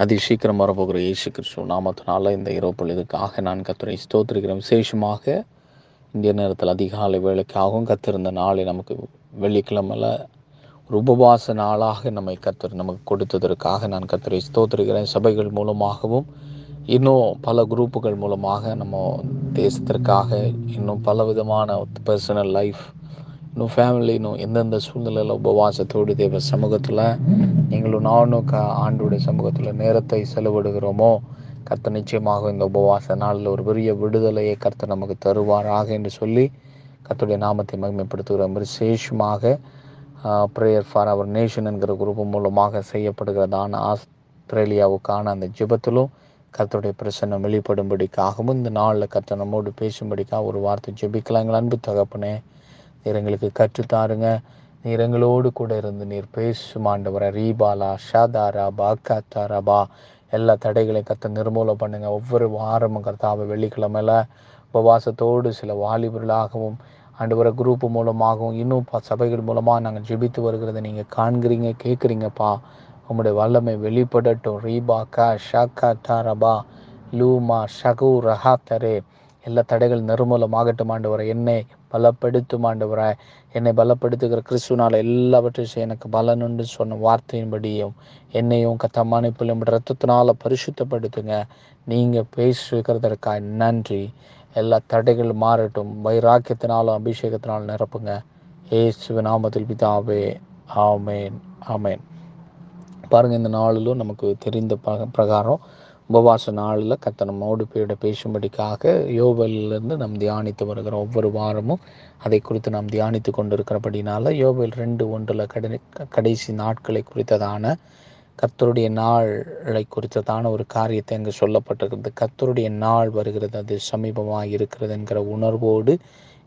அதி சீக்கிரம் வரப்போகிற இயேசு கிறிஸ்துவ நாமத்தினால இந்த இரவு பொழுதுக்காக நான் கத்துரை ஸ்தோத்திரிக்கிறேன். விசேஷமாக இந்திய நேரத்தில் அதிகாலை வேலைக்காகவும் கத்திருந்த நாளை நமக்கு வெள்ளிக்கிழமையில் ஒரு உபவாச நாளாக நம்மை கத்தர் நமக்கு கொடுத்ததற்காக நான் கத்தரை ஸ்தோத்திருக்கிறேன். சபைகள் மூலமாகவும் இன்னும் பல குரூப்புகள் மூலமாக நம்ம தேசத்திற்காக இன்னும் பல விதமான பர்சனல் லைஃப் இன்னும் ஃபேமிலி இன்னும் எந்தெந்த சூழ்நிலையில் உபவாசத்தோடு தேவ சமூகத்தில் நீங்களும் நானும் க ஆண்டுடைய சமூகத்தில் நேரத்தை செலவிடுகிறோமோ கர்த்த நிச்சயமாக இந்த உபவாச நாளில் ஒரு பெரிய விடுதலையை கர்த்த நமக்கு தருவாராக என்று சொல்லி கர்த்தருடைய நாமத்தை மகிமைப்படுத்துகிறோம். விசேஷமாக ப்ரேயர் ஃபார் அவர் நேஷன் என்கிற குரூப் மூலமாக செய்யப்படுகிறதான ஆஸ்திரேலியாவுக்கான அந்த ஜிபத்திலும் கர்த்தருடைய பிரசன்னம் வெளிப்படும்படிக்காகவும் இந்த நாளில் கர்த்த நம்மோடு பேசும்படிக்காக ஒரு வார்த்தை ஜெபிக்கலாம் அன்பு தகப்பனே நீர் எங்களுக்கு கற்றுத்தாருங்க. நீர் எங்களோடு கூட இருந்து நீர் பேசும் ஆண்டவரை. ரீபாலா ஷாதாரா பாக்காத்தாரபா. எல்லா தடைகளையும் கத்த நிர்மூலம் பண்ணுங்க. ஒவ்வொரு வாரமும் கர்த்தாவை வெள்ளிக்கிழமையில உபவாசத்தோடு சில வாலிபர்களாகவும் அண்டு வர குரூப் மூலமாகவும் இன்னும் ப சபைகள் மூலமாக நாங்கள் ஜெபித்து வருகிறத நீங்கள் காண்கிறீங்க கேட்குறீங்கப்பா. உங்களுடைய வல்லமை வெளிப்படட்டும். ரீபா கா ஷாக்கா தாரபா லூமா ஷகு ரஹா தரே எல்லா தடைகள் நிர்மூலமாகட்டும் ஆண்டவரை. என்னை பலப்படுத்தும் ஆண்டவரை. என்னை பலப்படுத்துகிற கிறிஸ்துனால எல்லாவற்றையும் எனக்கு பலனுண்டு சொன்ன வார்த்தையின்படியும் என்னையும் கத்தமானிப்பிலும் ரத்தத்தினால பரிசுத்தப்படுத்துங்க. நீங்கள் பேசுகிறதற்காக நன்றி. எல்லா தடைகள் மாறட்டும். வைராக்கியத்தினாலும் அபிஷேகத்தினாலும் நிரப்புங்க. ஏசு நாமத்தில் பிதாவே ஆமேன் ஆமேன். பாருங்கள் இந்த நாளிலும் நமக்கு தெரிந்த பிரகாரம் உபவாச நாளில் கத்த நம்மோடு பேரிட பேசும்படிக்காக யோபலிருந்து நாம் தியானித்து வருகிறோம் ஒவ்வொரு வாரமும் அதை குறித்து நாம் தியானித்து கொண்டிருக்கிறபடினால யோபல் ரெண்டு ஒன்றில் கடை கடைசி நாட்களை குறித்ததான கத்தருடைய நாளை குறித்ததான ஒரு காரியத்தை அங்கு சொல்லப்பட்டிருக்கிறது. கத்தருடைய நாள் வருகிறது அது சமீபமாக இருக்கிறது என்கிற உணர்வோடு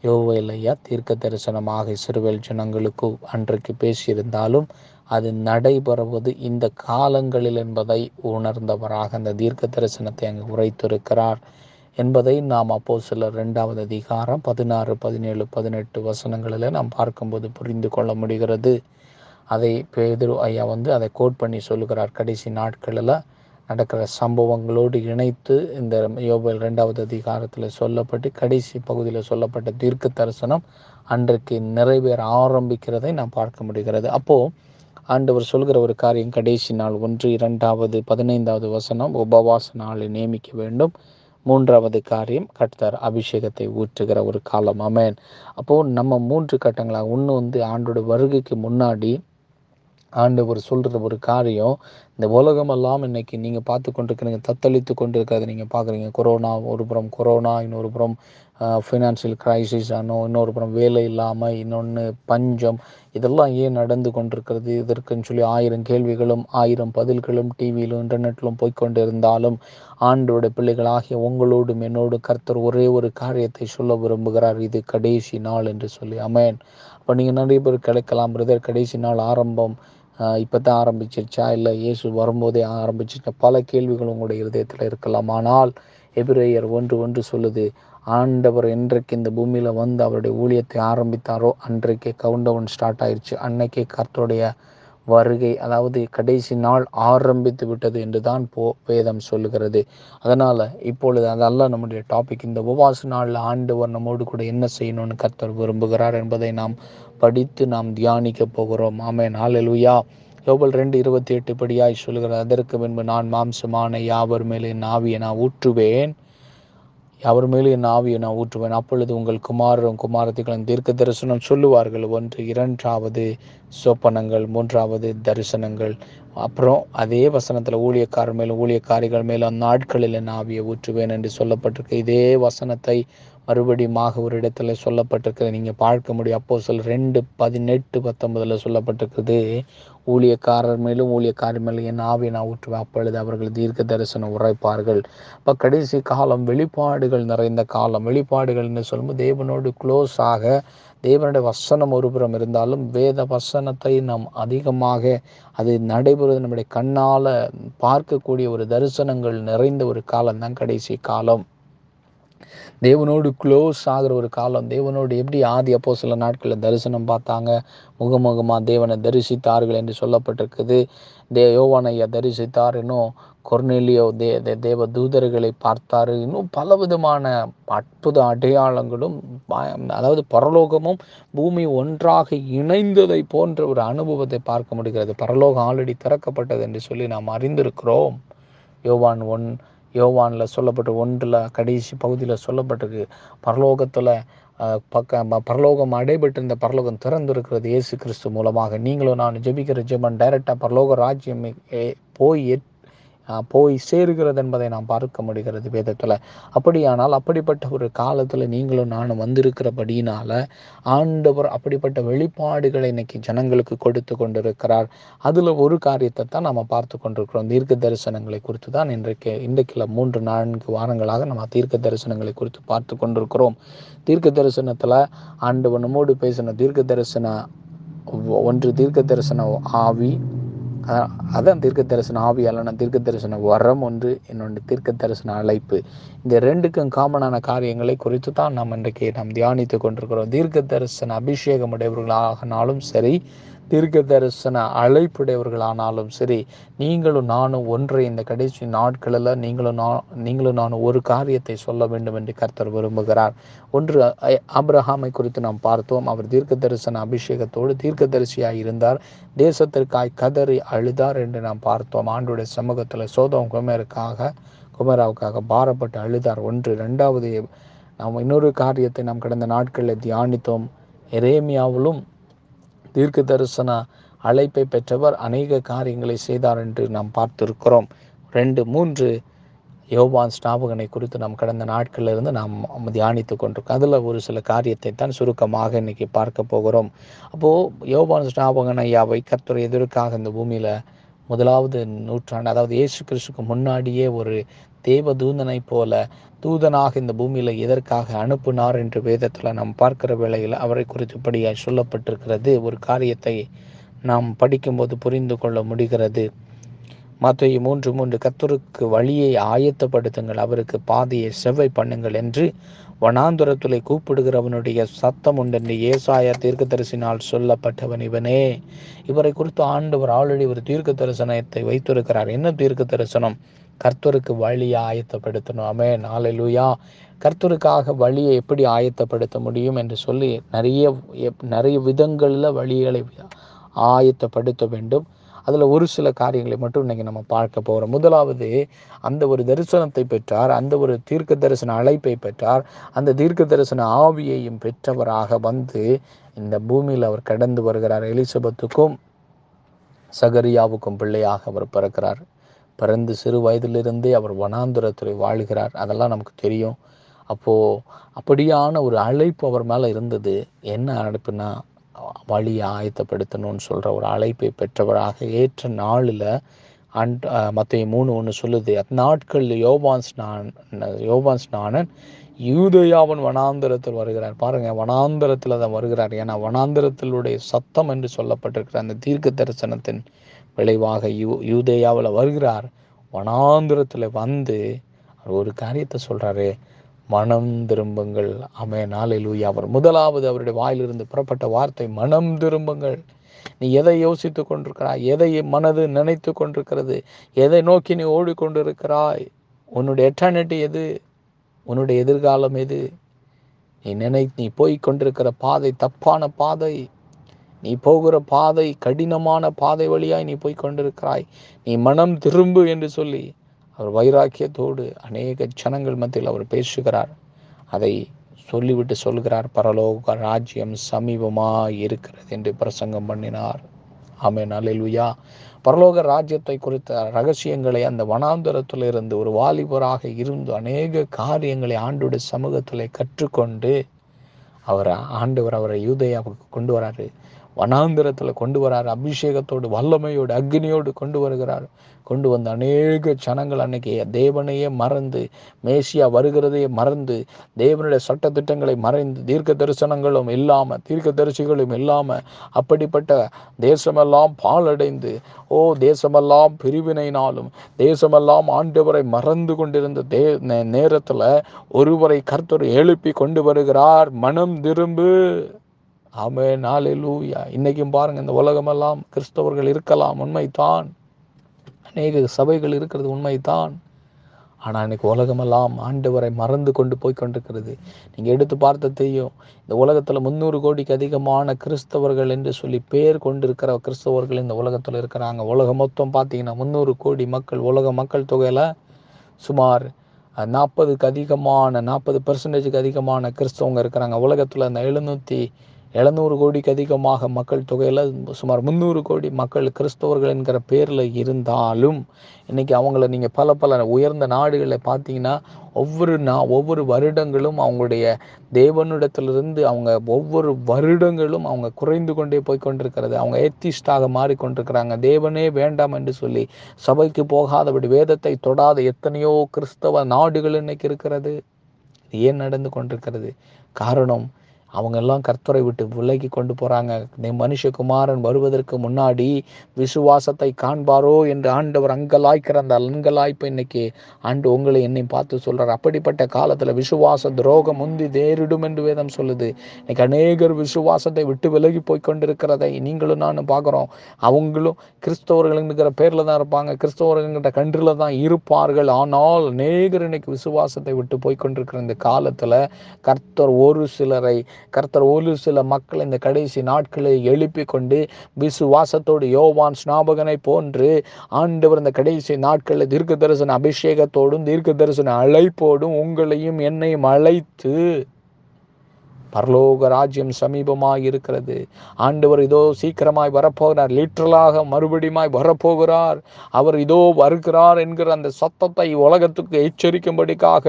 யோவேலையா தீர்க்க தரிசனமாக இஸ்ரவேல் ஜனங்களுக்கு அன்றைக்கு பேசியிருந்தாலும் அது நடைபெறுவது இந்த காலங்களில் என்பதை உணர்ந்தவராக அந்த தீர்க்க தரிசனத்தை அங்கு உரைத்திருக்கிறார் என்பதை நாம் அப்போ சில ரெண்டாவது அதிகாரம் பதினாறு பதினேழு பதினெட்டு வசனங்களில் நாம் பார்க்கும்போது புரிந்து கொள்ள முடிகிறது. அதை பேதுரு ஐயா வந்து அதை கோட் பண்ணி சொல்லுகிறார். கடைசி நாட்களில் நடக்கிற சம்பவங்களோடு இணைத்து இந்த யோபல் ரெண்டாவது அதிகாரத்தில் சொல்லப்பட்டு கடைசி பகுதியில் சொல்லப்பட்ட தீர்க்க தரிசனம் அன்றைக்கு நிறைவேற ஆரம்பிக்கிறதை நாம் பார்க்க முடிகிறது. அப்போது ஆண்டவர் சொல்கிற ஒரு காரியம் கடைசி நாள் ஒன்று இரண்டாவது பதினைந்தாவது வசனம் உபவாச நாளை நியமிக்க வேண்டும். மூன்றாவது காரியம் கர்த்தர் அபிஷேகத்தை ஊற்றுகிற ஒரு காலம். அமேன் அப்போது நம்ம மூன்று கட்டங்களாக ஒன்று வந்து ஆண்டோட வருகைக்கு முன்னாடி ஆண்டவர் சொல்கிற ஒரு காரியம் இந்த உலகமெல்லாம் இன்னைக்கு நீங்கள் பார்த்து கொண்டிருக்கிறீங்க தத்தளித்து கொண்டிருக்கிறத நீங்கள் பார்க்குறீங்க. கொரோனா ஒரு புறம் கொரோனா இன்னொரு புறம் ஃபினான்ஷியல் கிரைசிஸ் ஆனோ இன்னொரு புறம் வேலை இல்லாமல் இன்னொன்று பஞ்சம் இதெல்லாம் ஏன் நடந்து கொண்டிருக்கிறது? இதற்குன்னு சொல்லி ஆயிரம் கேள்விகளும் ஆயிரம் பதில்களும் டிவியிலும் இன்டர்நெட்டிலும் போய்கொண்டு இருந்தாலும் ஆண்டோட பிள்ளைகளாகிய உங்களோடும் என்னோடு கர்த்தர் ஒரே ஒரு காரியத்தை சொல்ல விரும்புகிறார். இது கடைசி நாள் என்று சொல்லி. அமேன் அப்போ நீங்கள் நிறைய பேர் கிடைக்கலாம் பிரதர் கடைசி நாள் ஆரம்பம் இப்போ தான் ஆரம்பிச்சிருச்சா? இல்லை இயேசு வரும்போதே ஆரம்பிச்சிருச்சா பல கேள்விகள் உங்களுடைய இருதயத்தில் இருக்கலாம். ஆனால் எபிரேயர் ஒன்று ஒன்று சொல்லுது ஆண்டவர் என்றைக்கு இந்த பூமியில் வந்து அவருடைய ஊழியத்தை ஆரம்பித்தாரோ அன்றைக்கே கவுண்டவுன் ஸ்டார்ட் ஆயிடுச்சு அன்னைக்கே கர்த்தருடைய வருகை அதாவது கடைசி நாள் ஆரம்பித்து விட்டது என்று தான் போ வேதம் சொல்லுகிறது. அதனால் இப்பொழுது அதெல்லாம் நம்முடைய டாபிக் இந்த உபவாச நாளில் ஆண்டவர் நம்மோடு கூட என்ன செய்யணும்னு கர்த்தர் விரும்புகிறார் என்பதை நாம் படித்து நாம் தியானிக்க போகிறோம். ஆமே நாளெலுயா யோபல் ரெண்டு இருபத்தி எட்டு படியாய் சொல்கிறார் அதற்கு பின்பு நான் மாம்சமான யாவர் மேலே என் ஆவியை நான் ஊற்றுவேன். யாவர் மேலே என் ஆவியை நான் ஊற்றுவேன். அப்பொழுது உங்கள் குமாரரும் குமாரத்திகளும் தீர்க்க தரிசனம் சொல்லுவார்கள். ஒன்று இரண்டாவது சொப்பனங்கள் மூன்றாவது தரிசனங்கள். அப்புறம் அதே வசனத்தில் ஊழியக்காரர் மேலும் ஊழியக்காரிகள் மேலும் நாட்களில் என் ஆவியை ஊற்றுவேன் என்று சொல்லப்பட்டிருக்கு. இதே வசனத்தை மறுபடியுமாக ஒரு இடத்துல சொல்லப்பட்டிருக்கிறது. நீங்கள் பார்க்க முடியும். அப்போ சொல் ரெண்டு பதினெட்டு பத்தொன்பதில் சொல்லப்பட்டிருக்குது ஊழியக்காரர் மேலும் ஊழியக்காரர் மேலும் என் ஆவியை நான் ஊற்றுவேன். அப்பொழுது அவர்கள் தீர்க்க தரிசனம் உரைப்பார்கள். இப்போ கடைசி காலம் வெளிப்பாடுகள் நிறைந்த காலம். வெளிப்பாடுகள் என்று சொல்லும்போது தேவனோடு க்ளோஸ் ஆக தேவனுடைய வசனம் ஒருபுறம் இருந்தாலும் வேத வசனத்தை நாம் அதிகமாக அது நடைபெறுவது நம்முடைய கண்ணால் பார்க்கக்கூடிய ஒரு தரிசனங்கள் நிறைந்த ஒரு காலம் தான் கடைசி காலம். தேவனோடு க்ளோஸ் ஆகிற ஒரு காலம். தேவனோடு எப்படி ஆதி அப்போ சில நாட்களில் தரிசனம் பார்த்தாங்க? முகமுகமாக தேவனை தரிசித்தார்கள் என்று சொல்லப்பட்டிருக்குது. தே யோவானையா தரிசித்தார். இன்னும் கொர்னேலியோ தே தே- தேவ தூதர்களை பார்த்தார். இன்னும் பலவிதமான அற்புத அடையாளங்களும் அதாவது பரலோகமும் பூமி ஒன்றாக இணைந்ததை போன்ற ஒரு அனுபவத்தை பார்க்க முடிகிறது. பரலோகம் ஆல்ரெடி திறக்கப்பட்டது என்று சொல்லி நாம் அறிந்திருக்கிறோம். யோவான் ஒன் யோவானில் சொல்லப்பட்ட ஒன்றில் கடைசி பகுதியில் சொல்லப்பட்டிருக்கு பரலோகத்தில் பக்க ப- பரலோகம் அடைபட்டிருந்த பரலோகம் திறந்திருக்கிறது இயேசு கிறிஸ்து மூலமாக. நீங்களும் நான் ஜெபிக்கிற ஜெபன் டைரெக்டாக பரலோக ராஜ்யம் போய் போய் சேருகிறது என்பதை நாம் பார்க்க முடிகிறது வேதத்தில். அப்படியானால் அப்படிப்பட்ட ஒரு காலத்தில் நீங்களும் நானும் வந்திருக்கிறபடியினால ஆண்டவர் அப்படிப்பட்ட வெளிப்பாடுகளை இன்னைக்கு ஜனங்களுக்கு கொடுத்து கொண்டிருக்கிறார். அதில் ஒரு காரியத்தை தான் நம்ம பார்த்து கொண்டிருக்கிறோம். தீர்க்க தரிசனங்களை குறித்து தான் இன்றைக்கு இன்றைக்குள்ள மூன்று நான்கு வாரங்களாக நம்ம தீர்க்க தரிசனங்களை குறித்து பார்த்து கொண்டிருக்கிறோம். தீர்க்க தரிசனத்தில் ஆண்டவர் நம்மோடு பேசின தீர்க்க தரிசன ஒன்று தீர்க்க தரிசன ஆவி அதான் தீர்க்க தரிசன ஆவி தீர்க்க தரிசன வரம் ஒன்று இன்னொன்று தீர்க்க தரிசன அழைப்பு. இந்த ரெண்டுக்கும் காமனான காரியங்களை குறித்து தான் நாம் இன்றைக்கு நாம் தியானித்து கொண்டிருக்கிறோம். தீர்க்க தரிசன அபிஷேகம் உடையவர்களாகனாலும் சரி தீர்க்க தரிசன அழைப்புடையவர்களானாலும் சரி நீங்களும் நானும் ஒன்றை இந்த கடைசி நாட்களில் நீங்களும் நான் நீங்களும் நானும் ஒரு காரியத்தை சொல்ல வேண்டும் என்று கர்த்தர் விரும்புகிறார். ஒன்று அப்ரஹாமை குறித்து நாம் பார்த்தோம். அவர் தீர்க்க தரிசன அபிஷேகத்தோடு தீர்க்கதரிசியாய் இருந்தார். தேசத்திற்காய் கதறி அழுதார் என்று நாம் பார்த்தோம். ஆண்டுடைய சமூகத்தில் சோதம் குமேருக்காக குமராவுக்காக பாரப்பட்டு அழுதார். ஒன்று ரெண்டாவது நாம் இன்னொரு காரியத்தை நாம் கடந்த நாட்களில் தியானித்தோம். எரேமியாவிலும் தீர்க்க தரிசன அழைப்பை பெற்றவர் அநேக காரியங்களை செய்தார் என்று நாம் பார்த்திருக்கிறோம். ரெண்டு மூன்று யோபான் ஸ்நாபகனை குறித்து நாம் கடந்த நாட்களிலிருந்து நாம் தியானித்து கொண்டிருக்கோம். அதில் ஒரு சில காரியத்தை தான் சுருக்கமாக இன்னைக்கு பார்க்க போகிறோம். அப்போது யோபான் ஸ்நாபகன் ஐயாவை கத்துரை எதற்காக இந்த பூமியில் முதலாவது நூற்றாண்டு அதாவது இயேசு கிறிஸ்துக்கு முன்னாடியே ஒரு தேவ தூதனை போல தூதனாக இந்த பூமியில் எதற்காக அனுப்புனார் என்று வேதத்தில் நாம் பார்க்கிற வேளையில் அவரை குறித்து இப்படியாய் சொல்லப்பட்டிருக்கிறது. ஒரு காரியத்தை நாம் படிக்கும்போது புரிந்து கொள்ள முடிகிறது. மத்திய மூன்று மூன்று கத்தருக்கு வழியை ஆயத்தப்படுத்துங்கள் அவருக்கு பாதையை செவ்வை பண்ணுங்கள் என்று வனாந்துரத்துலை கூப்பிடுகிறவனுடைய சத்தம் உண்டென்று ஏசாயா தீர்க்கதரிசினால் சொல்லப்பட்டவன் இவனே. இவரை குறித்து ஆண்டவர் ஆல்ரெடி ஒரு தீர்க்க தரிசனத்தை வைத்திருக்கிறார். என்ன தீர்க்க தரிசனம் கர்த்தருக்கு வழியை ஆயத்தப்படுத்தணும். அமே நாளிலுயா கர்த்தருக்காக வழியை எப்படி ஆயத்தப்படுத்த முடியும் என்று சொல்லி நிறைய நிறைய விதங்களில் வழிகளை ஆயத்தப்படுத்த வேண்டும். அதில் ஒரு சில காரியங்களை மட்டும் இன்னைக்கு நம்ம பார்க்க போகிறோம் முதலாவது அந்த ஒரு தரிசனத்தை பெற்றார் அந்த ஒரு தீர்க்க தரிசன அழைப்பை பெற்றார் அந்த தீர்க்க தரிசன ஆவியையும் பெற்றவராக வந்து இந்த பூமியில் அவர் கடந்து வருகிறார். எலிசபெத்துக்கும் சகரியாவுக்கும் பிள்ளையாக அவர் பிறக்கிறார். பிறந்து சிறு வயதிலிருந்தே அவர் வனாந்துரத்தில் வாழ்கிறார். அதெல்லாம் நமக்கு தெரியும். அப்போது அப்படியான ஒரு அழைப்பு அவர் மேலே இருந்தது. என்ன அழைப்புனா வழியை ஆயத்தப்படுத்தணும்னு சொல்கிற ஒரு அழைப்பை பெற்றவராக ஏற்ற நாளில் அண்ட் மற்ற மூணு ஒன்று சொல்லுது. அந்நாட்களில் யோபான்ஸ் நான் யோபான்ஸ் நானன் யூதயாவன் வனாந்தரத்தில் வருகிறார். பாருங்க வனாந்தரத்தில் தான் வருகிறார். ஏன்னா வனாந்தரத்திலுடைய சத்தம் என்று சொல்லப்பட்டிருக்கிற அந்த தீர்க்க தரிசனத்தின் விளைவாக யூ யூதேயாவில் வருகிறார். வனாந்திரத்தில் வந்து அவர் ஒரு காரியத்தை சொல்கிறாரு மனம் திரும்புங்கள். அமே நாளிலூயா அவர் முதலாவது அவருடைய வாயிலிருந்து புறப்பட்ட வார்த்தை மனம் திரும்புங்கள். நீ எதை யோசித்து கொண்டிருக்கிறாய்? எதை மனது நினைத்து கொண்டிருக்கிறது? எதை நோக்கி நீ ஓடிக்கொண்டிருக்கிறாய்? உன்னுடைய எட்டர்னிட்டி எது? உன்னுடைய எதிர்காலம் எது? நீ நினை நீ போய் கொண்டிருக்கிற பாதை தப்பான பாதை. நீ போகிற பாதை கடினமான பாதை வழியாய் நீ போய் கொண்டிருக்கிறாய். நீ மனம் திரும்பு என்று சொல்லி அவர் வைராக்கியத்தோடு அநேக ஜனங்கள் மத்தியில் அவர் பேசுகிறார். அதை சொல்லிவிட்டு சொல்கிறார் பரலோக ராஜ்யம் சமீபமாக இருக்கிறது என்று பிரசங்கம் பண்ணினார். ஆமே அல்லேலூயா. பரலோக ராஜ்யத்தை குறித்த ரகசியங்களை அந்த வனாந்தரத்தில் இருந்து ஒரு வாலிபராக இருந்து அநேக காரியங்களை ஆண்டோட சமூகத்தில் கற்றுக்கொண்டு அவர் ஆண்டவர் அவரை யூதையாவுக்கு கொண்டு வராரு. வனாந்திரத்தில் கொண்டு வரார். அபிஷேகத்தோடு வல்லமையோடு அக்னியோடு கொண்டு வருகிறார். கொண்டு வந்த அநேக ஜனங்கள் அன்னைக்கு தேவனையே மறந்து மேசியா வருகிறதையே மறந்து தேவனுடைய சட்ட திட்டங்களை மறைந்து தீர்க்க தரிசனங்களும் இல்லாமல் தீர்க்க தரிசிகளும் இல்லாமல் அப்படிப்பட்ட தேசமெல்லாம் பாலடைந்து ஓ தேசமெல்லாம் பிரிவினைனாலும் தேசமெல்லாம் ஆண்டவரை மறந்து கொண்டிருந்த தே நே- ஒருவரை கர்த்தர் எழுப்பி கொண்டு வருகிறார். மனம் திரும்பு. ஆமே நாளெலூயா இன்னைக்கும் பாருங்க இந்த உலகமெல்லாம் கிறிஸ்தவர்கள் இருக்கலாம் உண்மைதான். அநேக சபைகள் இருக்கிறது உண்மைதான். ஆனால் இன்னைக்கு உலகமெல்லாம் ஆண்டவரை மறந்து கொண்டு போய் கொண்டிருக்கிறது. நீங்கள் எடுத்து பார்த்த தெரியும் இந்த உலகத்தில் முந்நூறு கோடிக்கு அதிகமான கிறிஸ்தவர்கள் என்று சொல்லி பேர் கொண்டிருக்கிற கிறிஸ்தவர்கள் இந்த உலகத்தில் இருக்கிறாங்க. உலகம் மொத்தம் பார்த்தீங்கன்னா முந்நூறு கோடி மக்கள் உலக மக்கள் தொகையில் சுமார் நாற்பதுக்கு அதிகமான நாற்பது பெர்சன்டேஜுக்கு அதிகமான கிறிஸ்தவங்க இருக்கிறாங்க. உலகத்தில் அந்த எழுநூற்றி எழுநூறு கோடிக்கு அதிகமாக மக்கள் தொகையில் சுமார் முந்நூறு கோடி மக்கள் கிறிஸ்தவர்கள் என்கிற பேரில் இருந்தாலும் இன்றைக்கி அவங்கள நீங்கள் பல பல உயர்ந்த நாடுகளை பார்த்தீங்கன்னா ஒவ்வொரு நா ஒவ்வொரு வருடங்களும் அவங்களுடைய தேவனிடத்திலிருந்து அவங்க ஒவ்வொரு வருடங்களும் அவங்க குறைந்து கொண்டே போய் கொண்டிருக்கிறது. அவங்க ஏத்திஸ்டாக மாறிக்கொண்டிருக்கிறாங்க தேவனே வேண்டாம் என்று சொல்லி சபைக்கு போகாதபடி வேதத்தை தொடாத எத்தனையோ கிறிஸ்தவ நாடுகள் இன்னைக்கு இருக்கிறது. ஏன் நடந்து கொண்டிருக்கிறது? காரணம் அவங்க எல்லாம் கர்த்தரை விட்டு விலகி கொண்டு போகிறாங்க நீ மனுஷகுமாரன் வருவதற்கு முன்னாடி விசுவாசத்தை காண்பாரோ என்று ஆண்டவர் அங்கலாய்க்கிற அந்த அங்கலாய்ப்பு இன்னைக்கு ஆண்டு உங்களை என்னை பார்த்து சொல்கிறார் அப்படிப்பட்ட காலத்தில் விசுவாச துரோகம் முந்தி தேரிடும் என்று வேதம் சொல்லுது. இன்னைக்கு அநேகர் விசுவாசத்தை விட்டு விலகி போய் கொண்டிருக்கிறதை நீங்களும் நானும் பார்க்குறோம். அவங்களும் கிறிஸ்தவர்கள்ங்கிற பேரில் தான் இருப்பாங்க. கிறிஸ்தவர்கள்ங்கிற கன்றில் தான் இருப்பார்கள். ஆனால் அநேகர் இன்னைக்கு விசுவாசத்தை விட்டு போய் கொண்டிருக்கிற இந்த காலத்தில் கர்த்தர் ஒரு சிலரை கர்த்தர் ஒரு சில மக்கள் இந்த கடைசி நாட்களை எழுப்பி கொண்டு விசுவாசத்தோடு யோவான் ஸ்நாபகனை போன்று ஆண்டவர் இந்த கடைசி நாட்களில் தீர்க்க தரிசன அபிஷேகத்தோடும் தீர்க்க தரிசன அழைப்போடும் உங்களையும் என்னையும் அழைத்து பரலோக ராஜ்யம் சமீபமாக இருக்கிறது ஆண்டவர் இதோ சீக்கிரமாய் வரப்போகிறார். லிட்ரலாக மறுபடியுமாய் வரப்போகிறார். அவர் இதோ வருகிறார் என்கிற அந்த சத்தத்தை உலகத்துக்கு எச்சரிக்கும்படிக்காக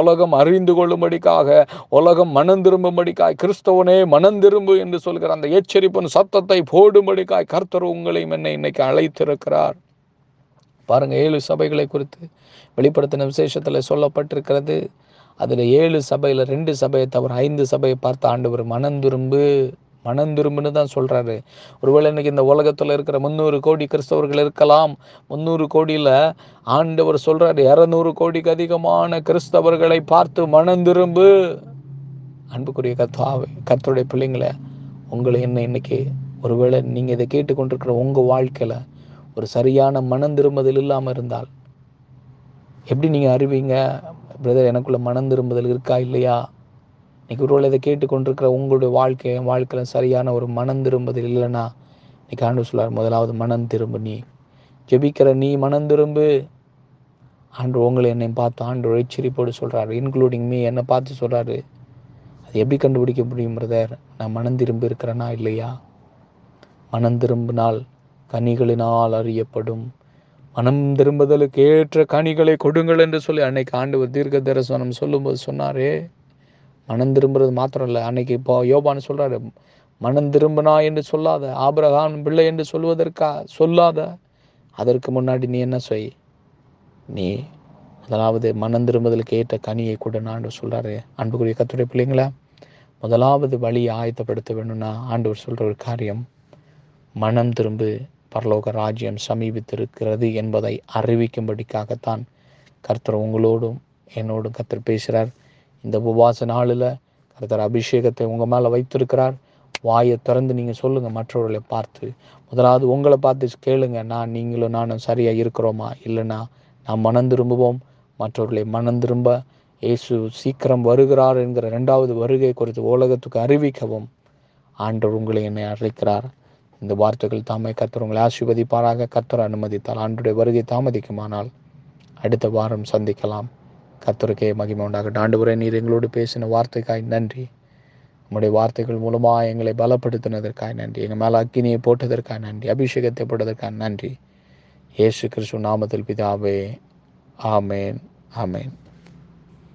உலகம் அறிந்து கொள்ளும்படிக்காக உலகம் மனம் திரும்பும்படிக்காய் கிறிஸ்தவனே மனம் திரும்பு என்று சொல்கிற அந்த எச்சரிப்பின் சத்தத்தை போடும்படிக்காய் கர்த்தர் உங்களையும் என்னை இன்னைக்கு அழைத்திருக்கிறார். பாருங்கள் ஏழு சபைகளை குறித்து வெளிப்படுத்தின விசேஷத்தில் சொல்லப்பட்டிருக்கிறது. அதில் ஏழு சபையில் ரெண்டு சபையை தவிர ஐந்து சபையை பார்த்து ஆண்டவர் மனம் மனந்திரும்புன்னு தான் சொல்கிறாரு ஒருவேளை இன்னைக்கு இந்த உலகத்தில் இருக்கிற முந்நூறு கோடி கிறிஸ்தவர்கள் இருக்கலாம். முந்நூறு கோடியில் ஆண்டவர் சொல்கிறாரு இரநூறு கோடிக்கு அதிகமான கிறிஸ்தவர்களை பார்த்து மனந்திரும்பு. அன்புக்குரிய கத்தாவை கர்த்தருடைய பிள்ளைங்களை உங்களை என்ன இன்னைக்கு ஒருவேளை நீங்கள் இதை கேட்டுக்கொண்டிருக்கிற உங்கள் வாழ்க்கையில் ஒரு சரியான மனம் திரும்புதல் இல்லாமல் இருந்தால் எப்படி நீங்கள் அறிவீங்க? பிரதர் எனக்குள்ள மனம் திரும்புதல் இருக்கா இல்லையா? இன்னைக்கு ஒருவேளை இதை கேட்டுக்கொண்டிருக்கிற உங்களுடைய வாழ்க்கை என் வாழ்க்கையில் சரியான ஒரு மனம் திரும்புதல் இல்லைன்னா இன்னைக்கு ஆண்டு சொல்லார் முதலாவது மனம் திரும்பு நீ. ஜெபிக்கிற நீ மனம் திரும்பு ஆண்டு உங்களை என்னை பார்த்து ஆண்டு எச்சரிப்போடு சொல்கிறாரு இன்க்ளூடிங் மீ என்னை பார்த்து சொல்கிறாரு அது எப்படி கண்டுபிடிக்க முடியும் பிரதர் நான் மனம் திரும்பி இருக்கிறேனா இல்லையா? மனம் திரும்பினால் கனிகளினால் அறியப்படும். மனம் திரும்புதலுக்கு ஏற்ற கனிகளை கொடுங்கள் என்று சொல்லி அன்னைக்கு ஆண்டவர் தீர்க்க தரிசனம் சொல்லும்போது சொன்னாரே. மனம் திரும்புறது மாத்திரம் இல்லை அன்னைக்கு இப்போ யோபான்னு சொல்கிறாரு மனம் திரும்பினா என்று சொல்லாத ஆபரகான் பிள்ளை என்று சொல்வதற்கா சொல்லாத. அதற்கு முன்னாடி நீ என்ன செய்? நீ முதலாவது மனம் திரும்புதலுக்கு ஏற்ற கனியை கூட நான் சொல்றாரு. அன்புக்குரிய கத்துடைய பிள்ளைங்களா முதலாவது வழியை ஆயத்தப்படுத்த வேணும்னா ஆண்டவர் சொல்கிற ஒரு காரியம் மனம் திரும்பு பரலோக ராஜ்யம் சமீபித்திருக்கிறது என்பதை அறிவிக்கும்படிக்காகத்தான் கர்த்தர் உங்களோடும் என்னோடும் கர்த்தர் பேசுகிறார் இந்த உபவாச நாளில் கர்த்தர் அபிஷேகத்தை உங்கள் மேலே வைத்திருக்கிறார். வாயை திறந்து நீங்கள் சொல்லுங்கள் மற்றவர்களை பார்த்து. முதலாவது உங்களை பார்த்து கேளுங்க நான் நீங்களும் நானும் சரியாக இருக்கிறோமா? இல்லைன்னா நாம் மனம் திரும்புவோம். மற்றவர்களை மனம் திரும்ப இயேசு சீக்கிரம் வருகிறார் என்கிற ரெண்டாவது வருகை குறித்து உலகத்துக்கு அறிவிக்கவும் ஆண்டவர் உங்களை என்னை அழைக்கிறார். இந்த வார்த்தைகள் தாமே கர்த்தர் உங்களை ஆசிர்வதிப்பாராக. கர்த்தர் அனுமதித்தால் ஆண்டுடைய வருகை தாமதிக்குமானால் அடுத்த வாரம் சந்திக்கலாம். கர்த்தருக்கே மகிமை உண்டாகட்டும். உரை நீர் எங்களோடு பேசின வார்த்தைக்காய் நன்றி. உங்களுடைய வார்த்தைகள் மூலமாக எங்களை பலப்படுத்தினதற்காய் நன்றி. எங்கள் மேலே அக்கினியை போட்டதற்காக நன்றி. அபிஷேகத்தை போட்டதற்காக நன்றி. இயேசு கிறிஸ்து நாமத்தில் பிதாவே ஆமேன் ஆமேன்.